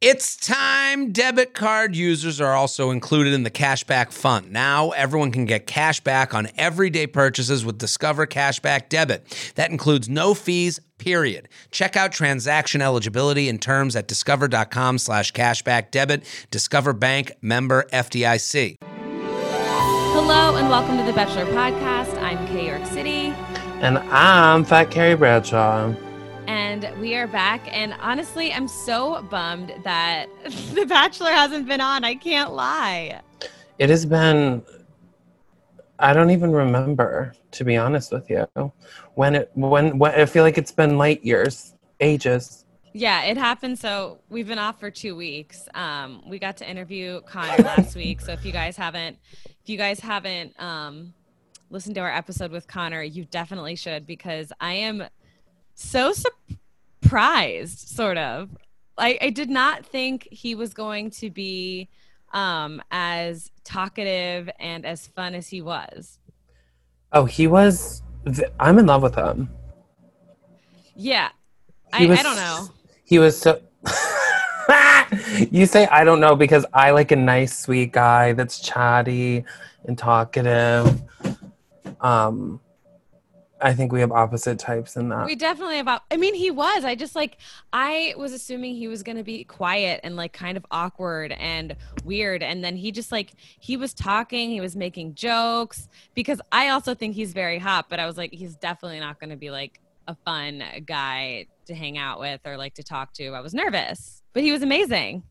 It's time. Debit card users are also included in the cashback fund. Now, everyone can get cash back on everyday purchases with Discover Cashback Debit. That includes no fees, period. Check out transaction eligibility and terms at discover.com slash cashback debit. Discover Bank member FDIC. Hello and welcome to the Bachelor Podcast. I'm Kay York City. And I'm Fat Carrie Bradshaw. And we are back. And honestly, I'm so bummed that The Bachelor hasn't been on. I can't lie. It has been, I don't even remember, to be honest with you. When it, when, when I feel like it's been light years, ages. Yeah, it happened. So we've been off for two weeks. Um, we got to interview Connor last week. So if you guys haven't, if you guys haven't um, listened to our episode with Connor, you definitely should because I am so surprised, sort of. I, I did not think he was going to be um, as talkative and as fun as he was. Oh, he was. I'm in love with him. Yeah. I, was, I don't know. He was so. you say I don't know because I like a nice, sweet guy that's chatty and talkative. Um, I think we have opposite types in that. We definitely have. I mean, he was. I just like. I was assuming he was going to be quiet and like kind of awkward and weird, and then he just like he was talking. He was making jokes because I also think he's very hot. But I was like, he's definitely not going to be like a fun guy to hang out with or like to talk to. I was nervous, but he was amazing.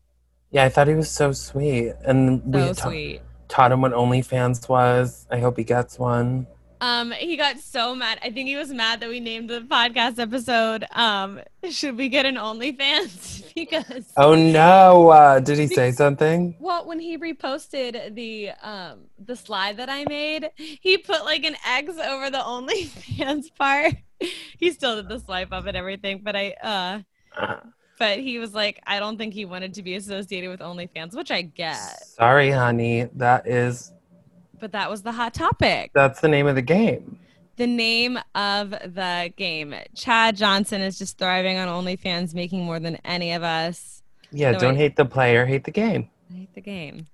Yeah, I thought he was so sweet, and so we ta- sweet. taught him what OnlyFans was. I hope he gets one. Um, he got so mad. I think he was mad that we named the podcast episode. Um, should we get an OnlyFans? because oh no, uh, did he say something? Well, when he reposted the um the slide that I made, he put like an X over the OnlyFans part. he still did the swipe up and everything, but I uh. uh but he was like, I don't think he wanted to be associated with OnlyFans, which I get. Sorry, honey. That is but that was the hot topic. That's the name of the game. The name of the game. Chad Johnson is just thriving on OnlyFans, making more than any of us. Yeah, so don't I, hate the player, hate the game. I hate the game.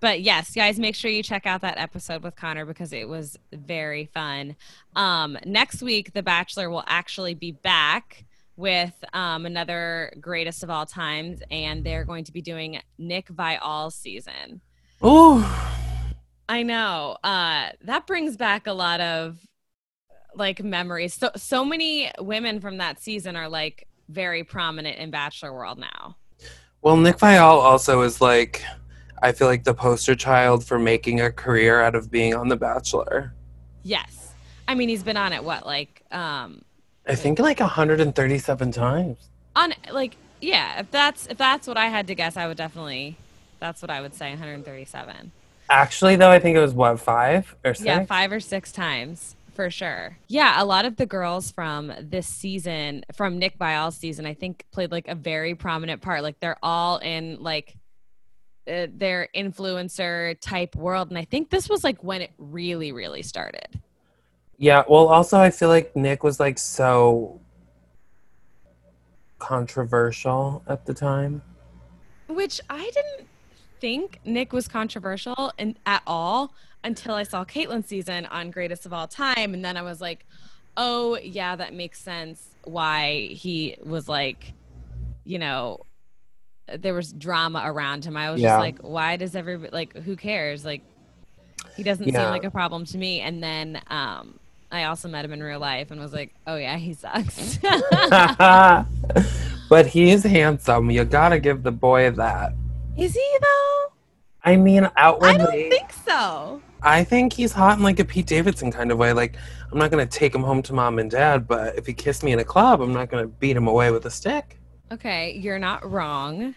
But yes, guys, make sure you check out that episode with Connor because it was very fun. Um, next week, The Bachelor will actually be back with um, another greatest of all times, and they're going to be doing Nick Viall's season. Oh, I know. Uh, that brings back a lot of like memories. So so many women from that season are like very prominent in Bachelor World now. Well, Nick Viall also is like I feel like the poster child for making a career out of being on The Bachelor. Yes. I mean, he's been on it what like um I think like 137 times. On like yeah, if that's if that's what I had to guess, I would definitely that's what I would say 137. Actually, though, I think it was what five or six. Yeah, five or six times for sure. Yeah, a lot of the girls from this season, from Nick Viall's season, I think played like a very prominent part. Like they're all in like uh, their influencer type world, and I think this was like when it really, really started. Yeah. Well, also, I feel like Nick was like so controversial at the time. Which I didn't think Nick was controversial and at all until I saw Kaitlyn's season on Greatest of All Time, and then I was like, oh yeah, that makes sense. Why he was like, you know, there was drama around him. I was yeah. just like, why does everybody like? Who cares? Like, he doesn't yeah. seem like a problem to me. And then um, I also met him in real life and was like, oh yeah, he sucks. but he's handsome. You gotta give the boy that. Is he though? I mean, outwardly. I don't think so. I think he's hot in like a Pete Davidson kind of way. Like, I'm not gonna take him home to mom and dad, but if he kissed me in a club, I'm not gonna beat him away with a stick. Okay, you're not wrong.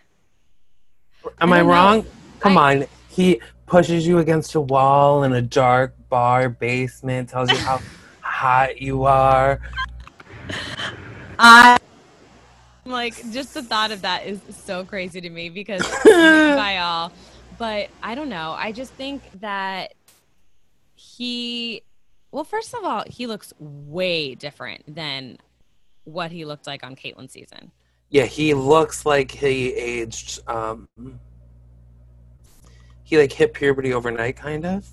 Am I, I wrong? Know. Come I... on. He pushes you against a wall in a dark bar basement, tells you how hot you are. I like just the thought of that is so crazy to me because by all but i don't know i just think that he well first of all he looks way different than what he looked like on Kaitlyn's season Yeah, he looks like he aged. Um, he like hit puberty overnight, kind of.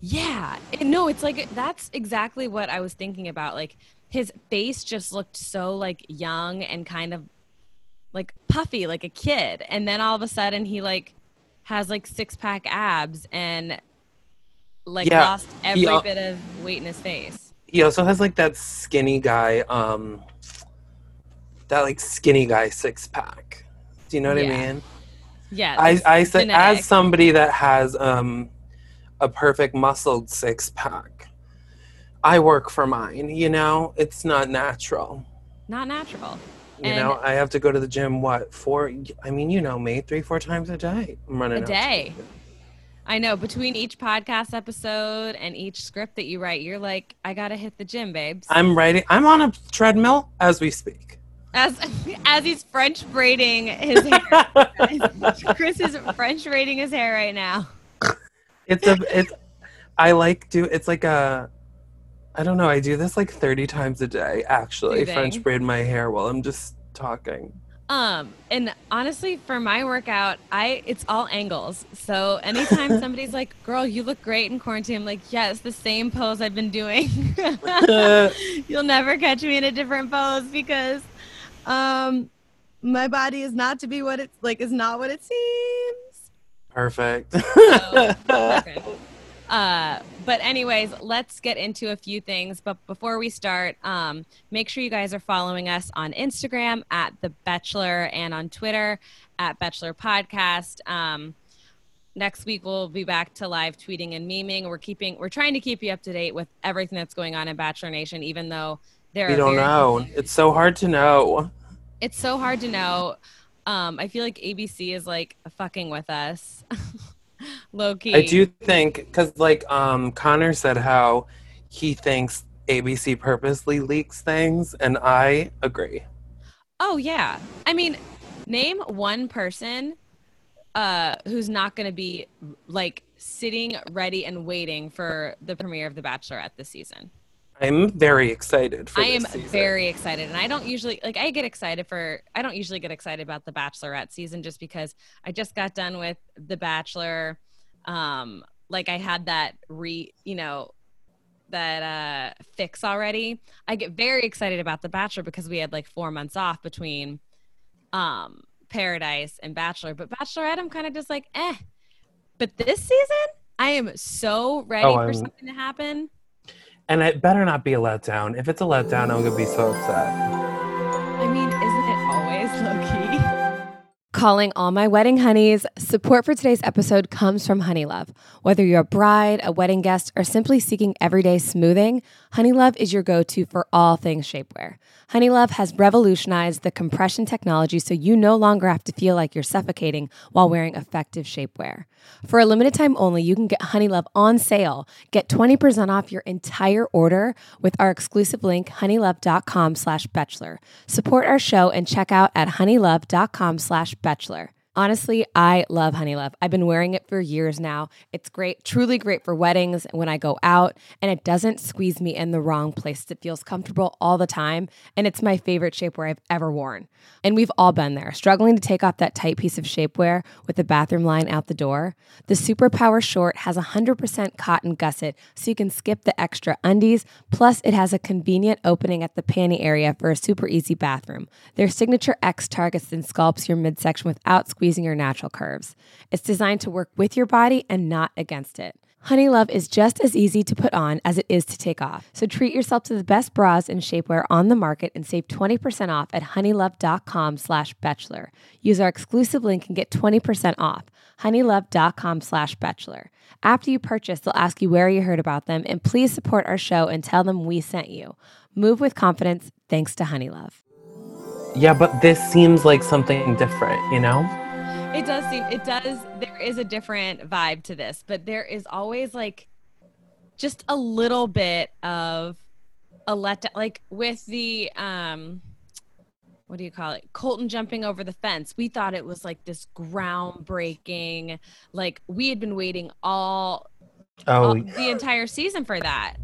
Yeah. No, it's like that's exactly what I was thinking about. Like his face just looked so like young and kind of like puffy like a kid. And then all of a sudden he like has like six pack abs and like Yeah, lost every al- bit of weight in his face. He also has like that skinny guy, um, that like skinny guy six pack. Do you know what Yeah. I mean? Yeah. I, I said as somebody that has um a perfect muscled six pack, I work for mine. You know, it's not natural. not natural. You And- know, I have to go to the gym. What four? I mean, you know me, three, four times a day. I'm running A day. I know between each podcast episode and each script that you write, you're like, I gotta hit the gym, babes. I'm writing. I'm on a treadmill as we speak. As as he's French braiding his hair. Chris is French braiding his hair right now. It's a. It's. I like do. It's like a. I don't know. I do this like 30 times a day. Actually, Soothing. French braid my hair while I'm just talking. Um, and honestly, for my workout, I it's all angles. So anytime somebody's like, "Girl, you look great in quarantine," I'm like, "Yeah, the same pose I've been doing." You'll never catch me in a different pose because, um, my body is not to be what it's like. Is not what it seems. Perfect. Okay. Uh, but anyways, let's get into a few things. But before we start, um, make sure you guys are following us on Instagram at the Bachelor and on Twitter at Bachelor Podcast. Um, next week we'll be back to live tweeting and memeing. We're keeping, we're trying to keep you up to date with everything that's going on in Bachelor Nation, even though there we don't know. It's so hard to know. It's so hard to know. Um, I feel like ABC is like fucking with us. Low key. I do think because like um Connor said how he thinks ABC purposely leaks things, and I agree. Oh yeah. I mean, name one person uh who's not going to be like sitting ready and waiting for the premiere of The Bachelorette this season. I'm very excited for I am season. very excited and I don't usually like I get excited for I don't usually get excited about The Bachelorette season just because I just got done with The Bachelor um like I had that re, you know, that uh fix already. I get very excited about The Bachelor because we had like 4 months off between um Paradise and Bachelor, but Bachelorette I'm kind of just like, "Eh." But this season, I am so ready Oh, for I'm- something to happen. And it better not be a letdown. If it's a letdown, I'm gonna be so upset. I mean, isn't it always low key? Calling all my wedding honeys. Support for today's episode comes from Honeylove. Whether you're a bride, a wedding guest, or simply seeking everyday smoothing, Honeylove is your go to for all things shapewear. Honeylove has revolutionized the compression technology so you no longer have to feel like you're suffocating while wearing effective shapewear. For a limited time only, you can get Honeylove on sale. Get 20% off your entire order with our exclusive link, honeylove.com slash bachelor. Support our show and check out at honeylove.com slash bachelor. Honestly, I love Honeylove. I've been wearing it for years now. It's great, truly great for weddings and when I go out, and it doesn't squeeze me in the wrong place. It feels comfortable all the time, and it's my favorite shapewear I've ever worn. And we've all been there, struggling to take off that tight piece of shapewear with the bathroom line out the door. The Superpower Short has 100% cotton gusset, so you can skip the extra undies. Plus, it has a convenient opening at the panty area for a super easy bathroom. Their signature X targets and sculpts your midsection without squeezing your natural curves. It's designed to work with your body and not against it. Honeylove is just as easy to put on as it is to take off. So treat yourself to the best bras and shapewear on the market and save 20% off at honeylove.com slash bachelor. Use our exclusive link and get 20% off. honeylove.com slash bachelor. After you purchase, they'll ask you where you heard about them and please support our show and tell them we sent you. Move with confidence thanks to Honeylove. Yeah, but this seems like something different, you know? It does seem it does there is a different vibe to this, but there is always like just a little bit of a letdown like with the um what do you call it? Colton jumping over the fence. We thought it was like this groundbreaking like we had been waiting all, Oh, all the entire season for that.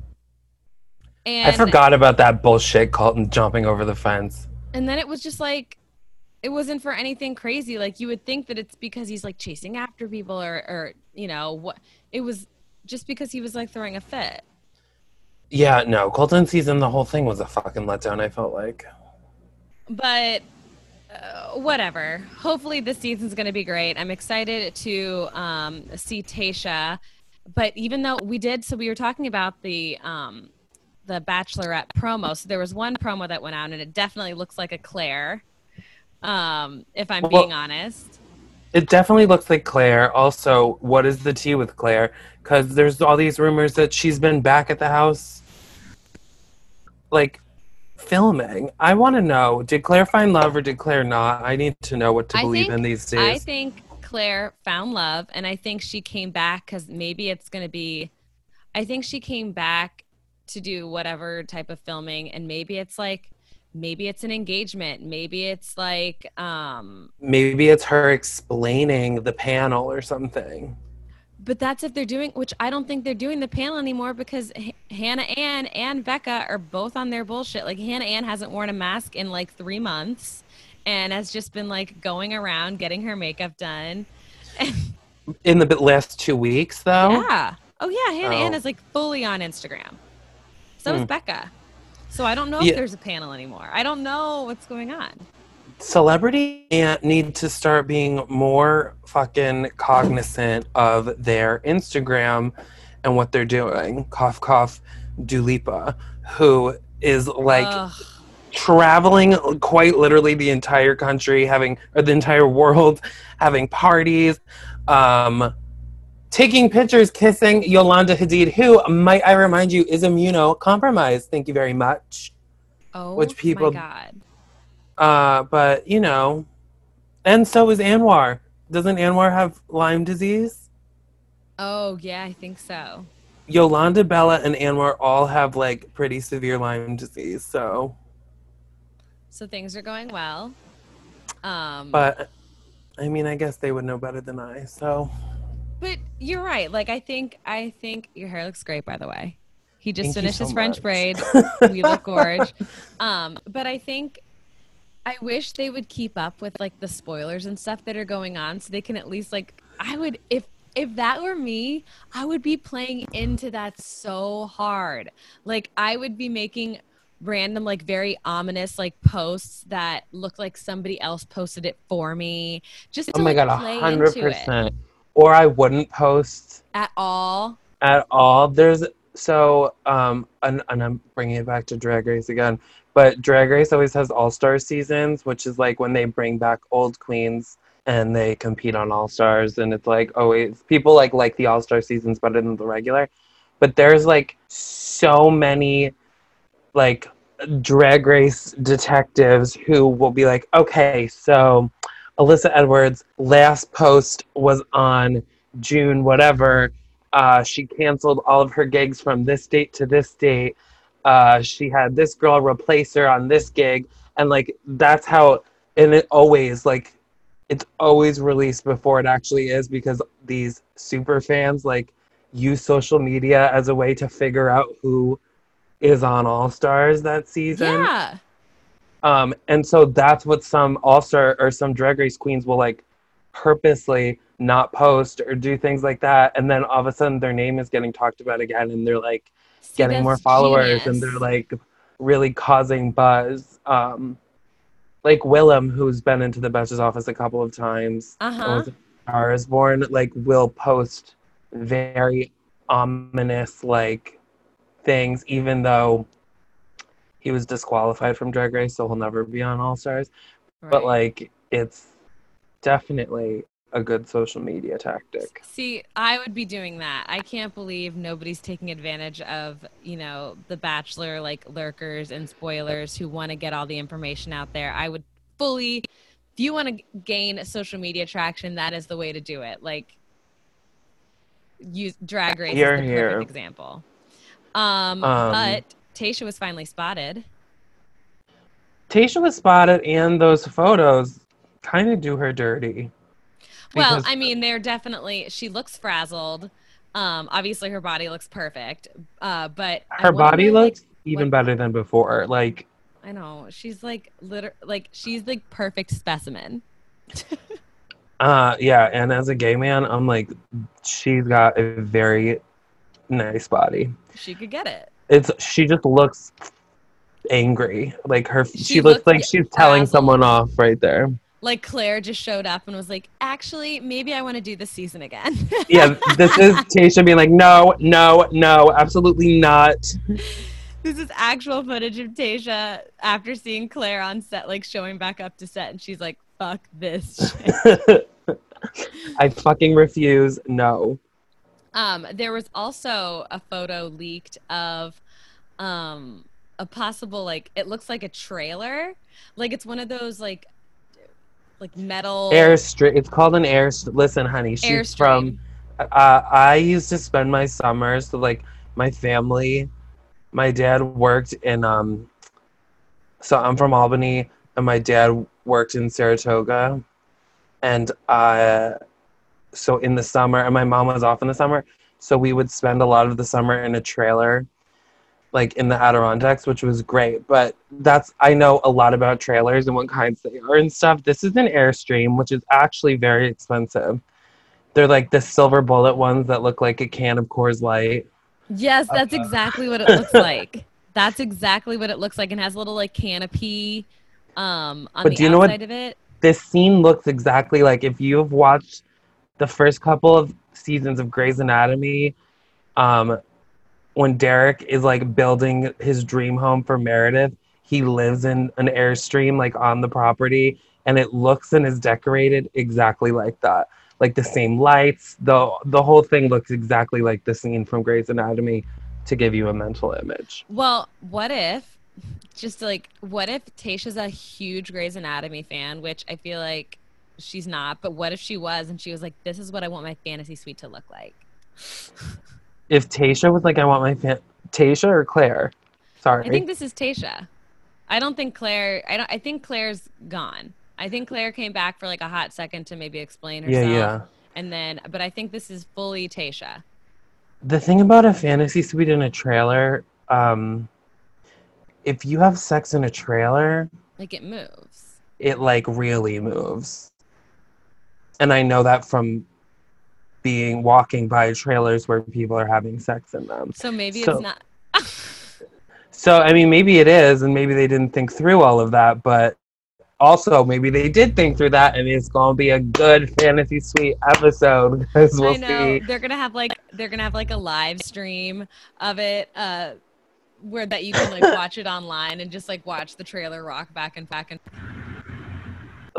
And I forgot about that bullshit Colton jumping over the fence. and then it was just like it wasn't for anything crazy. Like you would think that it's because he's like chasing after people or or you know what it was just because he was like throwing a fit. Yeah, no, Colton season, the whole thing was a fucking letdown. I felt like. But uh, whatever. Hopefully this season's going to be great. I'm excited to um, see Tayshia. But even though we did, so we were talking about the um, the Bachelorette promo. So there was one promo that went out, and it definitely looks like a Clare. Um, if I'm Well- being honest. It definitely looks like Clare. Also, what is the tea with Clare? Because there's all these rumors that she's been back at the house, like filming. I want to know: Did Clare find love or did Clare not? I need to know what to I believe think- in these days. I think Clare found love, and I think she came back because maybe it's going to be. I think she came back to do whatever type of filming, and maybe it's like, maybe it's an engagement, maybe it's like, um, Maybe it's her explaining the panel or something. but that's if they're doing, which I don't think they're doing the panel anymore because H- Hannah Ann and Becca are both on their bullshit. Like Hannah Ann hasn't worn a mask in like three months, and has just been like going around getting her makeup done. In the last two weeks, though. Yeah. Oh yeah, Hannah Ann Oh. is like fully on Instagram. So is Hmm. Becca. So I don't know Yeah. if there's a panel anymore. I don't know what's going on. celebrity need to start being more fucking cognizant of their Instagram and what they're doing. Cough, cough, Dua Lipa, who is like Ugh. traveling quite literally the entire country, having or the entire world, having parties, um, taking pictures, kissing Yolanda Hadid, who might I remind you is immunocompromised. Thank you very much. oh which people- my god. Uh, but you know, and so is Anwar. Doesn't Anwar have Lyme disease? Oh yeah, I think so. Yolanda, Bella, and Anwar all have like pretty severe Lyme disease. So, So things are going well. Um but I mean, I guess they would know better than I. So, but you're right. Like I think I think your hair looks great by the way. He just Thank finished so his much. French braid. we look gorge. Um, but I think I wish they would keep up with like the spoilers and stuff that are going on so they can at least like I would if if that were me, I would be playing into that so hard. Like I would be making random like very ominous like posts that look like somebody else posted it for me just oh to, oh my like, god 100% or I wouldn't post at all. at all. There's so um, and, and I'm bringing it back to Drag Race again. But Drag Race always has All Star seasons, which is like when they bring back old queens and they compete on All Stars, and it's like always people like like the All Star seasons better than the regular. But there's like so many like Drag Race detectives who will be like, okay, so Alyssa Edwards' last post was on June whatever. Uh, she canceled all of her gigs from this date to this date. Uh, she had this girl replace her on this gig, and like that's how. And it always like, it's always released before it actually is because these super fans like use social media as a way to figure out who is on All Stars that season. Yeah. Um, and so that's what some All Star or some Drag Race queens will like purposely not post or do things like that, and then all of a sudden their name is getting talked about again, and they're like See, getting more followers, and they're like really causing buzz. Um, like Willam, who's been into the Betch's office a couple of times, Uh-huh. Star is Born, like will post very ominous like things, even though he was disqualified from Drag Race, so he'll never be on All Stars. But like, it's definitely a good social media tactic. See, I would be doing that. I can't believe nobody's taking advantage of, you know, the Bachelor like lurkers and spoilers who want to get all the information out there. I would fully, if you want to gain social media traction, that is the way to do it. Like, use Drag Race is the here. perfect example. Um, Um, but Tayshia was finally spotted. Tayshia was spotted, and those photos kind of do her dirty. Well, I mean, they're definitely. She looks frazzled. Um, obviously, her body looks perfect. Uh, but her body like, looks even what- better than before. Like, I know. She's like liter like she's like perfect specimen. Uh, yeah, and as a gay man, I'm like, she's got a very nice body. She could get it. It's she just looks angry. Like her, she, She looks looks like she's telling frazzled. someone off right there. Like Clare just showed up and was like, "Actually, maybe I want to do this season again." Yeah, this is Tayshia being like, no, no, no, absolutely not. this is actual footage of Tayshia after seeing Clare on set, like showing back up to set, and she's like, "Fuck this." Shit. I fucking refuse. No. Um, there was also a photo leaked of um, a possible like it looks like a trailer, like it's one of those like like metal Airstream. It's called an air. Listen, honey, she's Airstream. from. Uh, I used to spend my summers so like my family. My dad worked in um. So I'm from Albany, and my dad worked in Saratoga, and uh, so in the summer, and my mom was off in the summer, so we would spend a lot of the summer in a trailer, like in the Adirondacks, which was great. But that's I know a lot about trailers and what kinds they are and stuff. This is an Airstream, which is actually very expensive. They're like the silver bullet ones that look like a can of Coors Light. Yes, that's exactly what it looks like. That's exactly what it looks like, and has a little like canopy um on But the do you know what- of it. This scene looks exactly like if you've watched the first couple of seasons of Grey's Anatomy, um, when Derek is like building his dream home for Meredith, he lives in an Airstream like on the property, and it looks and is decorated exactly like that. Like the same lights, the the whole thing looks exactly like the scene from Grey's Anatomy to give you a mental image. Well, what if just like what if Tayshia's a huge Grey's Anatomy fan, which I feel like she's not, but what if she was and she was like, This is what I want my fantasy suite to look like? If Tayshia was like, I want my fan Tayshia or Clare? Sorry. I think this is Tayshia. I don't think Clare I don't I think Clare's gone. I think Clare came back for like a hot second to maybe explain yeah, herself. yeah. And then but I think this is fully Tayshia. The thing about a fantasy suite in a trailer, um, if you have sex in a trailer, Like it moves. it like really moves. And I know that from being walking by trailers where people are having sex in them. So maybe So- it's not So I mean maybe it is and maybe they didn't think through all of that, but also maybe they did think through that and it's gonna be a good fantasy suite episode because we'll I know see. they're gonna have like they're gonna have like a live stream of it, uh, where that you can like watch it online and just like watch the trailer rock back and back and.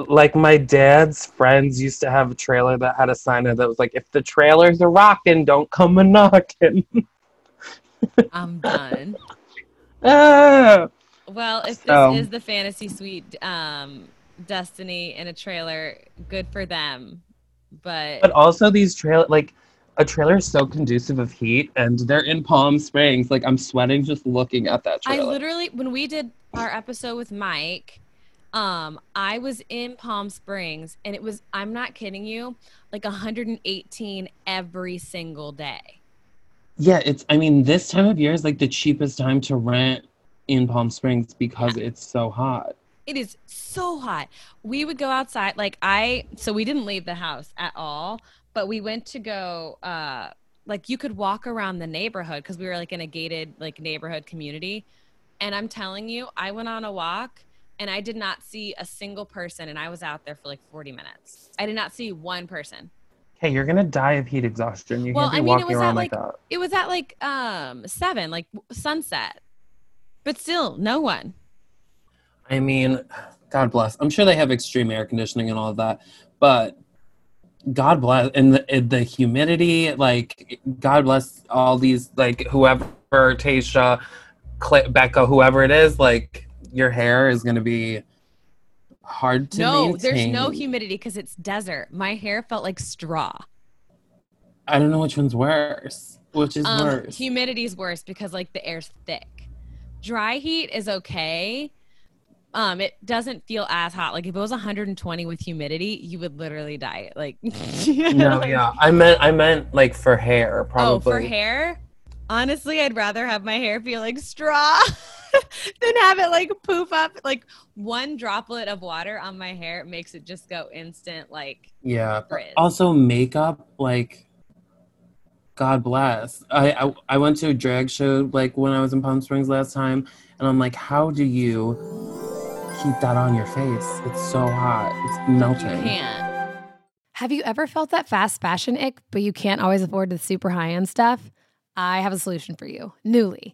Like my dad's friends used to have a trailer that had a sign that was like, "If the trailers are rocking, don't come a knocking." I'm done. ah! Well, if this So- is the fantasy suite um, destiny in a trailer, good for them. But, But also these trail like a trailer is so conducive of heat, and they're in Palm Springs. Like I'm sweating just looking at that I literally, when we did our episode with Mike, um, I was in Palm Springs and it was, I'm not kidding you, like 118 every single day. yeah, it's. I mean, this time of year is like the cheapest time to rent in Palm Springs because it's so hot. It is so hot. We would go outside. Like I, so we didn't leave the house at all, but we went to go. uh Like you could walk around the neighborhood because we were like in a gated like neighborhood community. And I'm telling you, I went on a walk and I did not see a single person, and I was out there for like 40 minutes. I did not see one person. Hey, you're gonna die of heat exhaustion. You Well, can't be I mean, it walking was at, around like, like- that. It was at like um seven, like sunset, but still no one. I mean, God bless. I'm sure they have extreme air conditioning and all of that, but God bless. And the, and the humidity, like, God bless all these, like, whoever, Tayshia, Cla- Becca, whoever it is, like, your hair is going to be hard to no, maintain. there's no humidity because it's desert. My hair felt like straw. I don't know which one's worse. Which is Um, worse? humidity's worse because like the air's thick. Dry heat is okay. Um, it doesn't feel as hot. Like if it was 120 with humidity, you would literally die. Like no, yeah. I meant, I meant, like, for hair, probably. Oh, for hair? Honestly, I'd rather have my hair feel like straw. then have it like poof up like one droplet of water on my hair it makes it just go instant like Yeah. Frizz. Also, makeup, like, God bless. I, I I went to a drag show like when I was in Palm Springs last time, and I'm like, how do you keep that on your face? It's so hot. It's melting you melting. can't Have you ever felt that fast fashion ick, but you can't always afford the super high end stuff? I have a solution for you Nuuly.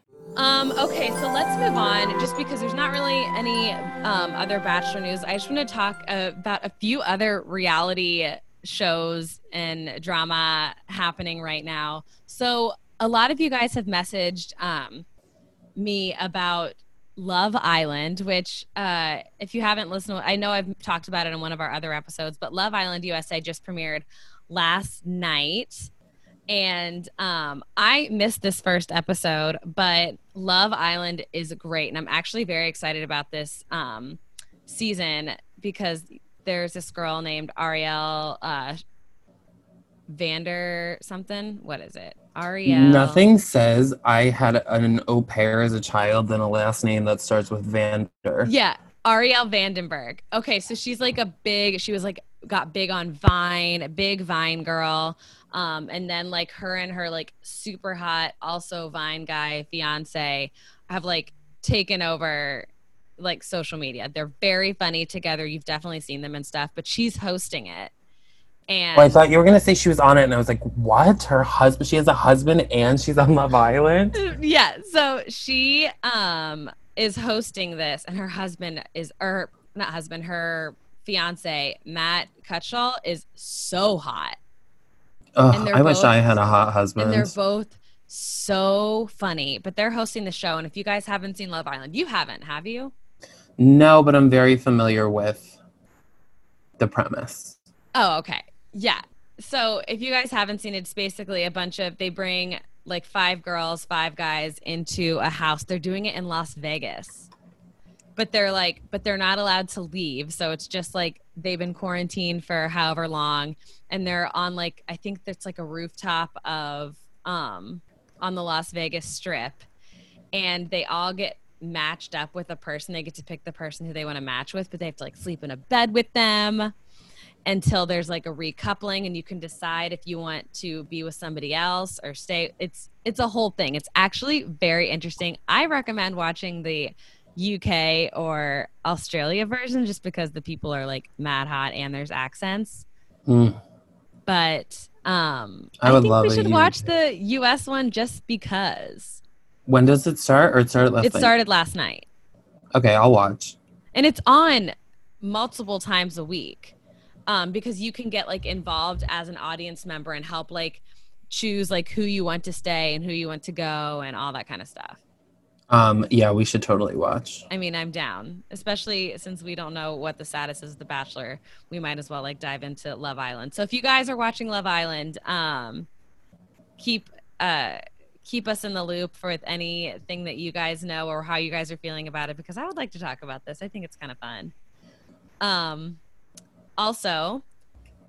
Um, okay, so let's move on. Just because there's not really any um, other Bachelor news, I just want to talk uh, about a few other reality shows and drama happening right now. So, a lot of you guys have messaged um, me about Love Island, which, uh, if you haven't listened, I know I've talked about it in one of our other episodes, but Love Island USA just premiered last night and um, I missed this first episode, but Love Island is great, and I'm actually very excited about this um, season because there's this girl named Arielle uh, Vander something. What is it? Arielle. Nothing says I had an au pair as a child than a last name that starts with Vander. Yeah, Arielle Vandenberg. Okay, so she's like a big. She was like got big on Vine, big Vine girl. Um, and then like her and her like super hot, also Vine guy fiance have like taken over like social media. They're very funny together. You've definitely seen them and stuff, but she's hosting it. And Well, I thought you were gonna say she was on it, and I was like, "What? Her husband? She has a husband, and she's on Love Island." yeah, so she um is hosting this, and her husband is or not husband, her fiance Matt Cutshall is so hot. Ugh, I wish I had a hot husband. and husband. they're both so funny. But they're hosting the show, and if you guys haven't seen Love Island, you haven't, have you? no, but I'm very familiar with the premise. Oh, okay, yeah. So if you guys haven't seen it, it's basically a bunch of they bring like five girls, five guys into a house. They're doing it in Las Vegas. But they're like, but they're not allowed to leave. So it's just like they've been quarantined for however long. And they're on like, I think that's like a rooftop of, um, on the Las Vegas strip. And they all get matched up with a person. They get to pick the person who they want to match with, but they have to like sleep in a bed with them until there's like a recoupling and you can decide if you want to be with somebody else or stay it's it's a whole thing it's actually very interesting i recommend watching the uk or australia version just because the people are like mad hot and there's accents Mm. but um I i, would think love we should watch the us one just because When does it start? Or it started last it night? started last night Okay, I'll watch. and it's on multiple times a week um, because you can get like involved as an audience member and help like choose like who you want to stay and who you want to go and all that kind of stuff Um, yeah, we should totally watch. I mean, I'm down, especially since we don't know what the status is of The Bachelor. We might as well like dive into Love Island. So if you guys are watching Love Island, um, keep uh keep us in the loop for anything that you guys know or how you guys are feeling about it because I would like to talk about this. I think it's kind of fun. Um, also,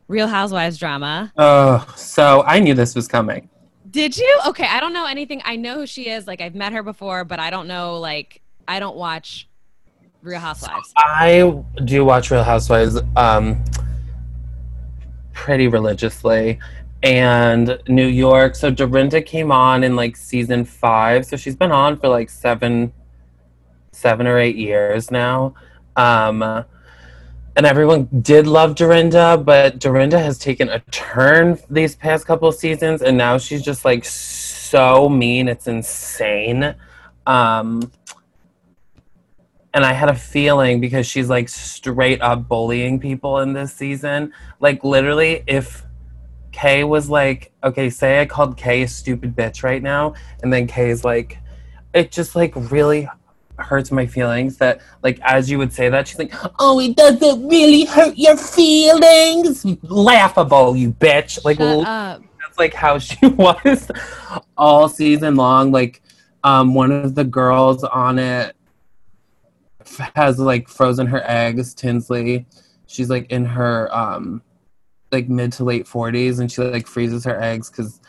Real Housewives drama. Oh, so I knew this was coming. Did you? Okay, I don't know anything. I know who she is. Like I've met her before, but I don't know. Like I don't watch Real Housewives. I do watch Real Housewives um, pretty religiously. And New York, so Dorinda came on in like season five. So she's been on for like seven, seven or eight years now. Um, and everyone did love Dorinda, but Dorinda has taken a turn these past couple seasons, and now she's just like so mean. It's insane. Um, and I had a feeling because she's like straight up bullying people in this season. Like literally, if Kay was like, okay, say I called Kay a stupid bitch right now, and then Kay's like, it just like really hurts my feelings that like as you would say that she's like, oh, it doesn't really hurt your feelings. Laughable, you bitch. Like that's like how she was all season long. Like um, one of the girls on it f- has like frozen her eggs. Tinsley, she's like in her um, like mid to late forties, and she like freezes her eggs because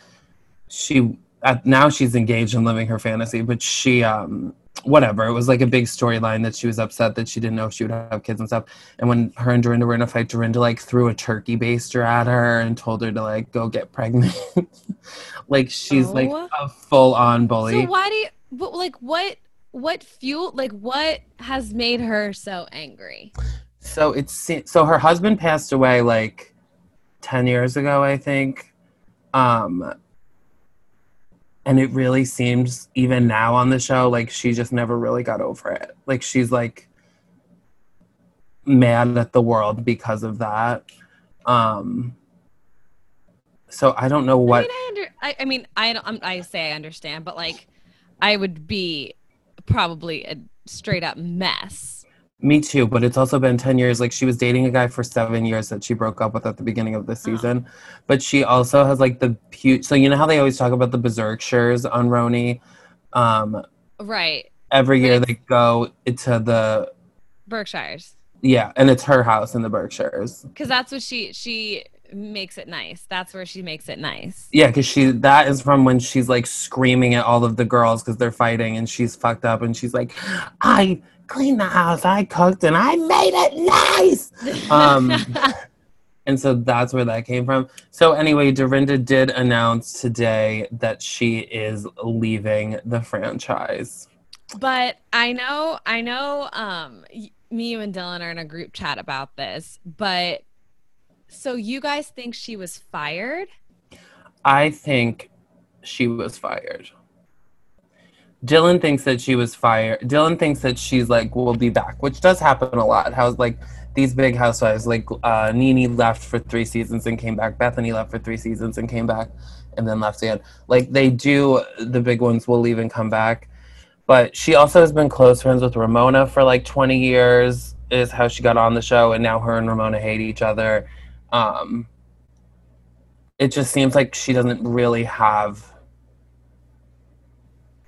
she at, now she's engaged and living her fantasy. But she um, whatever. It was like a big storyline that she was upset that she didn't know if she would have kids and stuff. And when her and Dorinda were in a fight, Dorinda like threw a turkey baster at her and told her to like go get pregnant. like she's like Oh. a full on bully. So why do you? But like, what? What fuel? Like, what has made her so angry? So it's so her husband passed away like ten years ago, I think. Um, and it really seems even now on the show like she just never really got over it. Like she's like mad at the world because of that. Um, so I don't know I what. mean, I, under, I, I mean, I don't. I say I understand, but like, I would be probably a straight up mess. Me too, but it's also been 10 years. Like, she was dating a guy for seven years that she broke up with at the beginning of the season. But she also has, like, the pu So, you know how they always talk about the Berserkshires on RHONY? Um, Right, every year they go to the, Berkshires, yeah, and it's her house in the Berkshires. because that's what she she makes it nice. That's where she makes it nice. Yeah, because she, that is from when she's, like, screaming at all of the girls because they're fighting and she's fucked up and she's like, I cleaned the house, I cooked, and I made it nice. Um, And so that's where that came from. So anyway, Dorinda did announce today that she is leaving the franchise. But I know, I know, um, me, you, and Dylan are in a group chat about this. But so you guys think she was fired? I think she was fired. Dylan thinks that she was fired. Dylan thinks that she's like, we'll be back, which does happen a lot. How's like these big housewives, like uh, Nene left for three seasons and came back. Bethany left for three seasons and came back and then left again. Like they do, the big ones will leave and come back. But she also has been close friends with Ramona for like 20 years, is how she got on the show. And now her and Ramona hate each other. Um, it just seems like she doesn't really have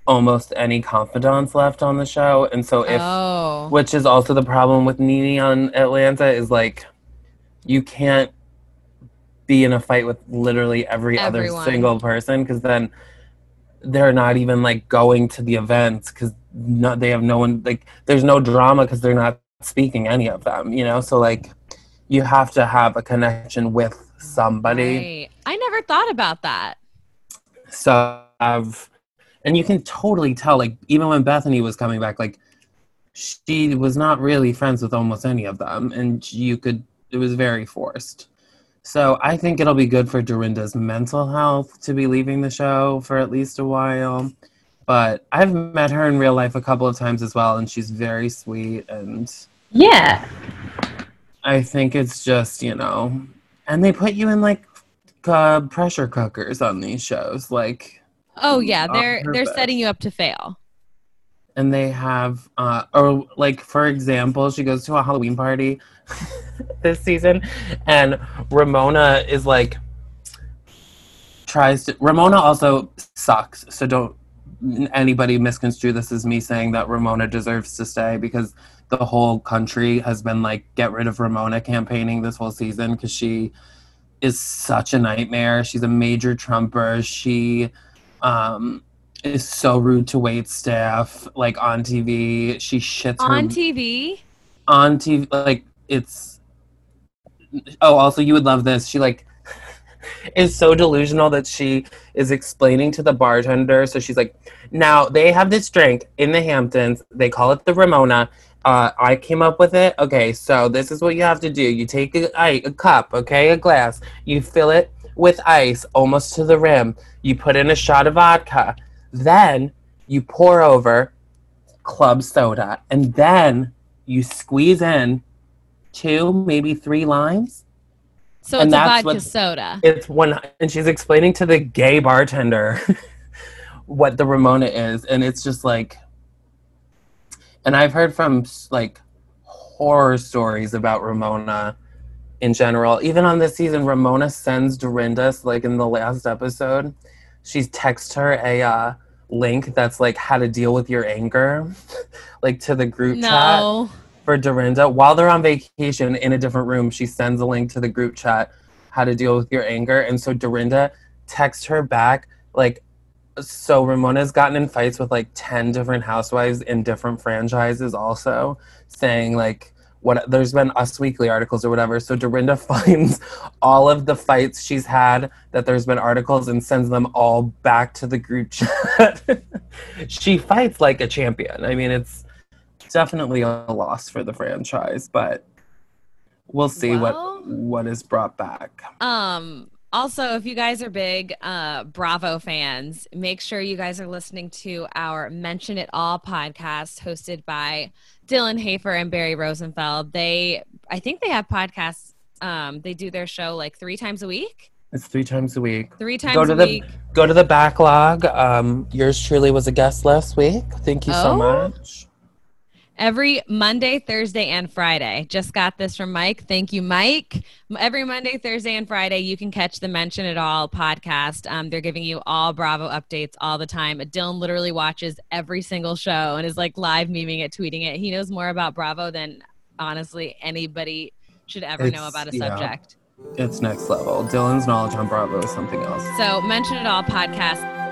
almost any confidants left on the show. And so if oh, which is also the problem with Nene on Atlanta is like you can't be in a fight with literally every Everyone. other single person because then they're not even like going to the events because no, they have no one like there's no drama because they're not speaking any of them you know so like you have to have a connection with somebody right. I never thought about that. so I've, and you can totally tell, like even when Bethany was coming back, like she was not really friends with almost any of them, and you could it was very forced. So I think it'll be good for Dorinda's mental health to be leaving the show for at least a while. But I've met her in real life a couple of times as well, and she's very sweet, and Yeah. I think it's just you know, and they put you in like uh, pressure cookers on these shows, like. Oh yeah, they're they're setting you up to fail. and they have uh or like for example she goes to a halloween party this season and ramona is like tries to ramona also sucks so don't anybody misconstrue this as me saying that ramona deserves to stay because the whole country has been like get rid of ramona campaigning this whole season because she is such a nightmare. She's a major trumper. She um is so rude to wait staff like on tv she shits her On TV? on TV. Like it's. Oh, also you would love this. She like is so delusional that she is explaining to the bartender. So she's like, "Now they have this drink in the Hamptons. They call it the Ramona. Uh, I came up with it. Okay, so this is what you have to do. You take a, a cup, okay, a glass. You fill it with ice almost to the rim. You put in a shot of vodka. Then you pour over club soda, and then you squeeze in two, maybe three limes. So And it's a that's vodka what- soda. It's one, and she's explaining to the gay bartender what the Ramona is, and it's just like, and I've heard from like horror stories about Ramona in general. Even on this season, Ramona sends Dorinda, like in the last episode, she's text her a uh, link that's like how to deal with your anger, like to the group chat for Dorinda while they're on vacation in a different room. She sends a link to the group chat how to deal with your anger, and so Dorinda texts her back like. So Ramona's gotten in fights with like ten different housewives in different franchises, also saying like what there's been Us Weekly articles or whatever. So Dorinda finds all of the fights she's had that there's been articles and sends them all back to the group chat. she fights like a champion. I mean, it's definitely a loss for the franchise, but we'll see Well- what what is brought back. Um also if you guys are big uh Bravo fans, make sure you guys are listening to our Mention It All podcast hosted by Dylan Hafer and Barry Rosenfeld. They I think they have podcasts um they do their show like 3 times a week. It's three times a week. 3 times Go to a the week. go to the backlog. Um, yours truly was a guest last week. Thank you so Oh. much. Every Monday, Thursday, and Friday. Just got this from Mike. Thank you, Mike. Every Monday, Thursday, and Friday, you can catch the Mention It All podcast. Um, they're giving you all Bravo updates all the time. Dylan literally watches every single show and is like live memeing it, tweeting it. He knows more about Bravo than honestly anybody should ever know about a yeah. subject. It's next level. Dylan's knowledge on Bravo is something else. So, Mention It All podcast.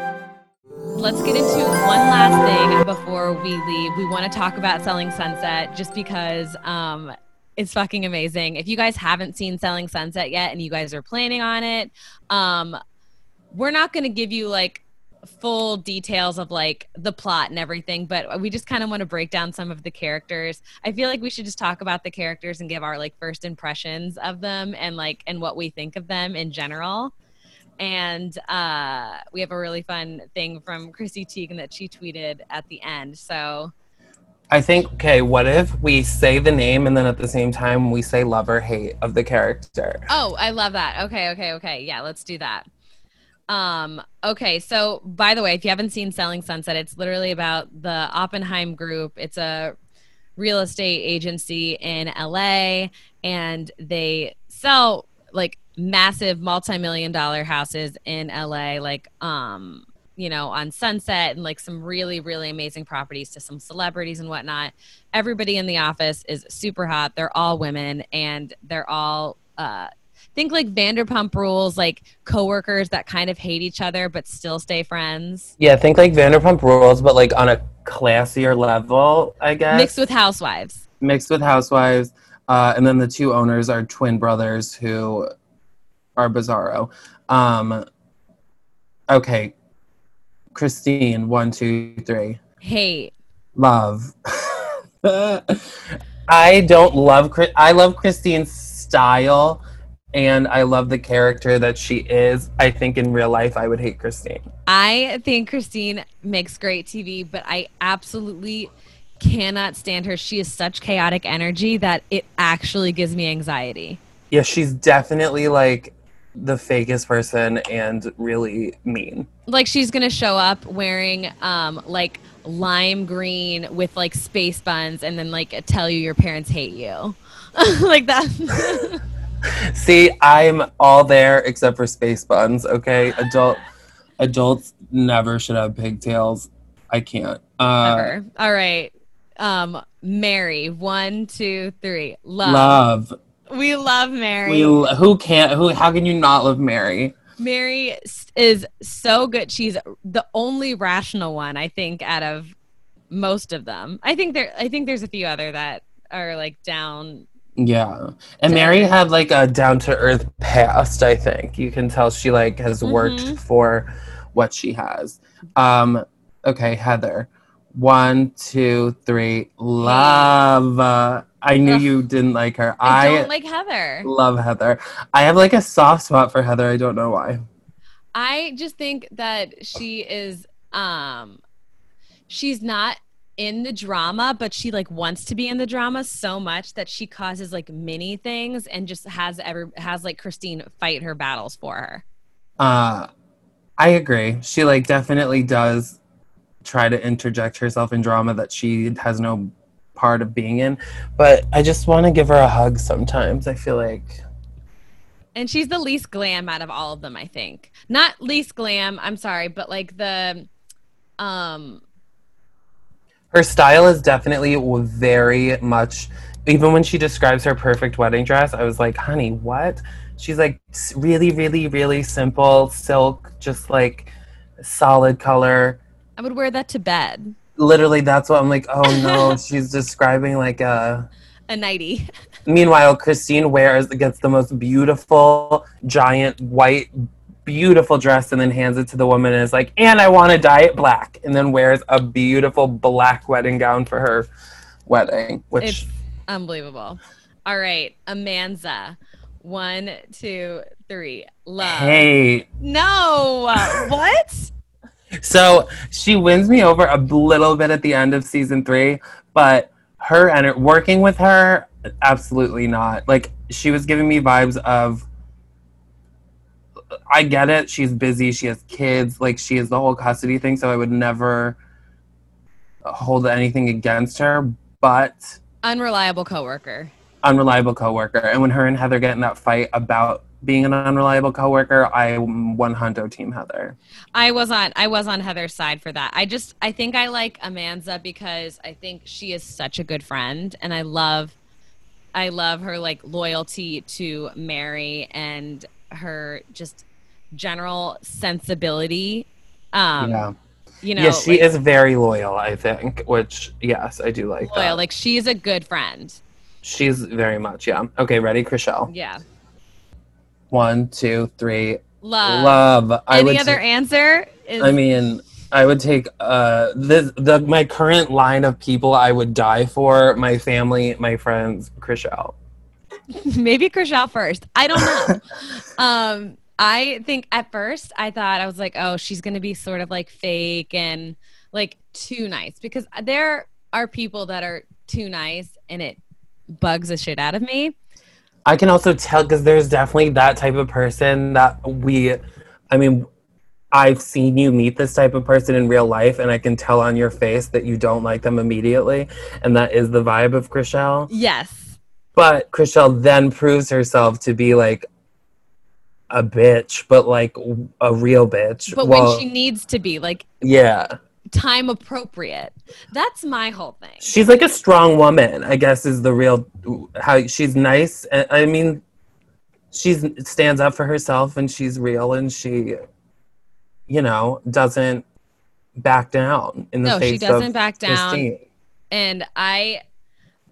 Let's get into one last thing before we leave. We want to talk about Selling Sunset just because um, it's fucking amazing. If you guys haven't seen Selling Sunset yet and you guys are planning on it, um, we're not going to give you like full details of like the plot and everything, but we just kind of want to break down some of the characters. I feel like we should just talk about the characters and give our like first impressions of them and like and what we think of them in general and uh, we have a really fun thing from Chrissy Teigen that she tweeted at the end. So I think, okay, what if we say the name and then at the same time we say love or hate of the character? Oh, I love that. Okay, okay, okay. Yeah, let's do that. Um, okay, so by the way, if you haven't seen Selling Sunset, it's literally about the Oppenheim Group. It's a real estate agency in LA, and they sell like massive multi-million dollar houses in LA, like um, you know, on Sunset and like some really, really amazing properties to some celebrities and whatnot. Everybody in the office is super hot. They're all women and they're all uh think like Vanderpump rules, like coworkers that kind of hate each other but still stay friends. Yeah, think like Vanderpump Rules, but like on a classier level, I guess. Mixed with housewives. mixed with housewives. Uh, and then the two owners are twin brothers who are bizarro. Um, okay, Christine, one, two, three. Hate. Love. I don't love. I love Christine's style, and I love the character that she is. I think in real life, I would hate Christine. I think Christine makes great TV, but I absolutely cannot stand her. She is such chaotic energy that it actually gives me anxiety. Yeah, she's definitely like the fakest person and really mean. like she's gonna show up wearing um like lime green with like space buns and then like tell you your parents hate you. like that. See, I'm all there except for space buns. Okay, adult adults never should have pigtails. I can't. Uh, Ever. All right. Um, Mary. One, two, three. Love. love. We love Mary. We, who can't? Who? How can you not love Mary? Mary is so good. She's the only rational one, I think, out of most of them. I think there. I think there's a few other that are like down. Yeah, and Mary had like a down to earth past. I think you can tell she like has worked Mhm. for what she has. Um, okay, Heather. One, two, three. Love. Uh, I knew Ugh. you didn't like her. I, I, don't like Heather. love Heather. I have like a soft spot for Heather. I don't know why. I just think that she is. Um, she's not in the drama, but she like wants to be in the drama so much that she causes like mini things and just has ever has like Christine fight her battles for her. Uh, I agree. She like definitely does try to interject herself in drama that she has no part of being in, but I just want to give her a hug sometimes. I feel like And she's the least glam out of all of them, I think. Not least glam, I'm sorry, but like the um her style is definitely very much even when she describes her perfect wedding dress, I was like, "Honey, what?" She's like really really really simple silk, just like solid color. I would wear that to bed. Literally that's what I'm like, "Oh no, she's describing like a A nightie. Meanwhile, Christine wears gets the most beautiful giant white beautiful dress and then hands it to the woman and is like, "And I want to dye it black." And then wears a beautiful black wedding gown for her wedding, which It's unbelievable. All right, Amanza. One, two, three. Love. hey. No. what? So, she wins me over a little bit at the end of season 3, but her and working with her absolutely not. Like she was giving me vibes of I get it. She's busy. She has kids. Like she has the whole custody thing. So I would never hold anything against her. But Unreliable coworker. unreliable coworker. And when her and Heather get in that fight about being an unreliable coworker, I one hundo team Heather. I was on I was on Heather's side for that. I just I think I like Amanza because I think she is such a good friend and I love I love her like loyalty to Mary and her just general sensibility. Um yeah. you know yeah, she like, is very loyal, I think, which yes, I do like loyal. that. Like she's a good friend. She's very much, yeah. Okay, ready, Chrishell? Yeah. One, two, three. Love. Love. I Any would other ta- answer? Is, I mean, I would take uh this the my current line of people I would die for, my family, my friends, Chrishell. maybe Chrishell first. I don't know. um, I think at first I thought I was like, oh, she's gonna be sort of like fake and like too nice because there are people that are too nice and it bugs the shit out of me. I can also tell because there's definitely that type of person that we, I mean, I've seen you meet this type of person in real life, and I can tell on your face that you don't like them immediately, and that is the vibe of Chrishell. Yes. But Chrishell then proves herself to be like a bitch, but like a real bitch. But well, when she needs to be like yeah, time appropriate. That's my whole thing. she's like a strong woman. I guess is the real how she's nice. and- I mean, she stands up for herself, and she's real, and she, you know, doesn't back down in the No, face she doesn't back down. Christine. and i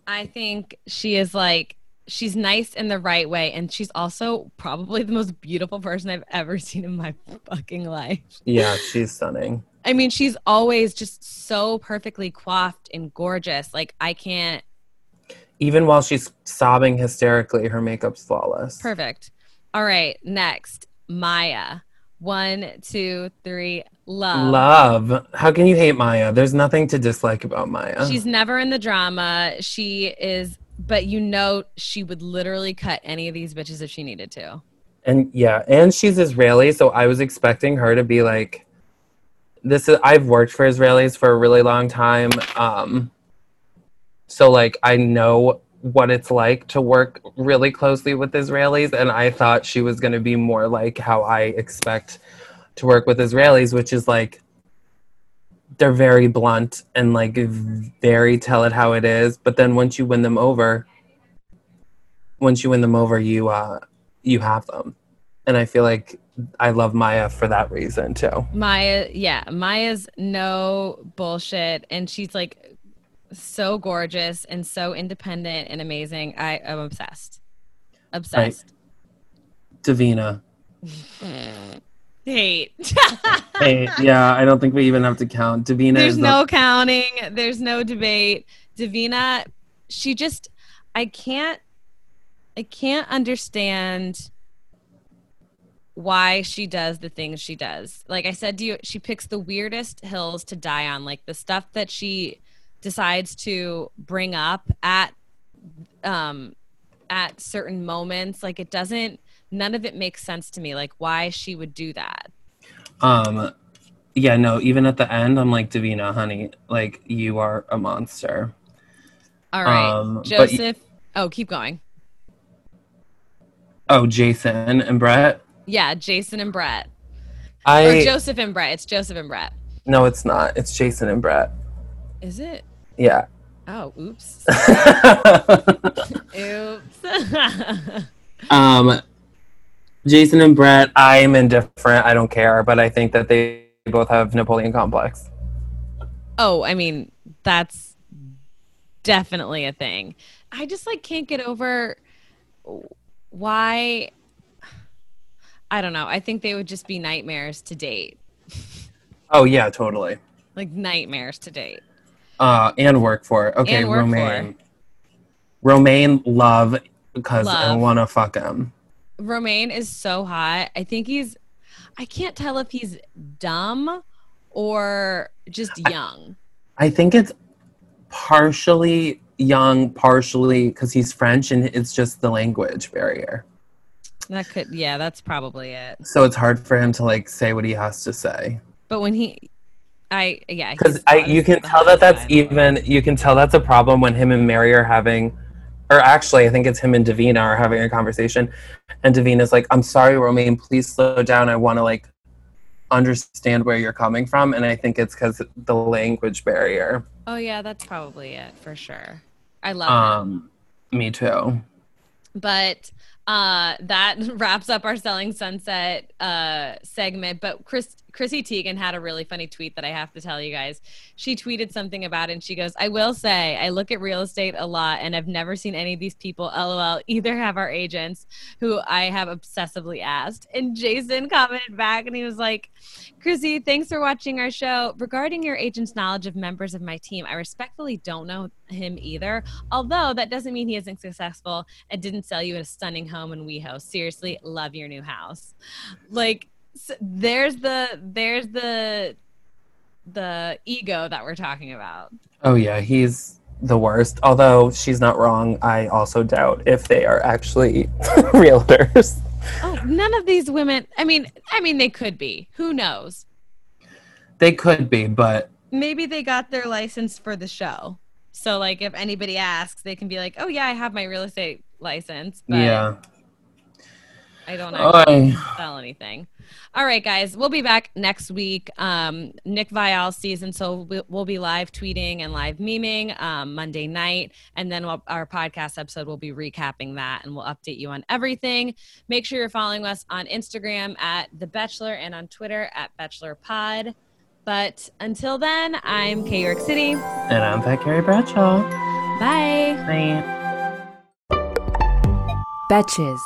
i think she is like she's nice in the right way and she's also probably the most beautiful person i've ever seen in my fucking life Yeah, she's stunning. I mean she's always just so perfectly coiffed and gorgeous like i can't Even while she's sobbing hysterically, her makeup's flawless. perfect all right next maya one two three love Love. How can you hate Maya? There's nothing to dislike about Maya. She's never in the drama. She is, but you know, she would literally cut any of these bitches if she needed to. and yeah, and she's Israeli, so I was expecting her to be like this is I've worked for Israelis for a really long time. Um, so like I know what it's like to work really closely with Israelis, and I thought she was going to be more like how I expect to work with Israelis, which is like they're very blunt and like very tell it how it is. But then once you win them over, once you win them over, you uh, you have them, and I feel like I love Maya for that reason too. Maya, yeah, Maya's no bullshit, and she's like so gorgeous and so independent and amazing. I am obsessed, obsessed. Davina. Hate. Hey, yeah, I don't think we even have to count. Davina There's the- no counting. There's no debate. Davina, she just, I can't, I can't understand why she does the things she does. Like I said to you, she picks the weirdest hills to die on. Like the stuff that she decides to bring up at um at certain moments like it doesn't none of it makes sense to me like why she would do that Um, yeah, no. Even at the end, I'm like Davina, honey, like you are a monster. all right Um, but joseph oh keep going Oh, Jason and Brett. Yeah jason and brett or I joseph and brett it's joseph and brett no, it's not. It's Jason and Brett. is it Yeah. oh oops oops um, Jason and Brett. I'm indifferent. I don't care, but I think that they both have Napoleon complex. Oh, I mean, that's definitely a thing. I just like can't get over why I don't know. I think they would just be nightmares to date. Oh yeah, totally. Like nightmares to date. Uh, and work for it. Okay, work Romain. Romain love because I want to fuck him. Romain is so hot. I think he's I can't tell if he's dumb or just young. I think it's partially young, partially because he's French and it's just the language barrier. That could yeah, that's probably it. So it's hard for him to like say what he has to say. But when he I yeah, Because I, you can tell that that's even, you can tell that's a problem when him and Mary are having, or actually, I think it's him and Davina are having a conversation, and Davina's like, "I'm sorry, Romain, please slow down. I want to like understand where you're coming from," and I think it's because the language barrier. Oh yeah, that's probably it for sure. I love him. Um, me too. but uh that wraps up our selling sunset uh segment. But chris chrissy teigen had a really funny tweet that i have to tell you guys she tweeted something about it and she goes i will say i look at real estate a lot and i've never seen any of these people lol either have our agents who i have obsessively asked and jason commented back and he was like chrissy thanks for watching our show regarding your agent's knowledge of members of my team i respectfully don't know him either although that doesn't mean he isn't successful and didn't sell you a stunning home in WeHo. Seriously, love your new house. Like s there's the there's the the ego that we're talking about. Oh yeah, he's the worst. Although she's not wrong, I also doubt if they are actually realtors. Oh, none of these women. I mean, I mean they could be. Who knows? They could be, but Maybe they got their license for the show. So like if anybody asks, they can be like, "Oh yeah, I have my real estate license, but yeah. I don't actually Oy. sell anything. All right, guys, we'll be back next week. Um, Nick Viall season, so we- we'll be live tweeting and live memeing um, Monday night, and then we'll, our podcast episode will be recapping that, and we'll update you on everything. Make sure you're following us on Instagram at The Bachelor and on Twitter at Bachelor Pod. But until then, I'm Kay York City. And I'm Pat Carrie Bradshaw. Bye. Bye. Betches.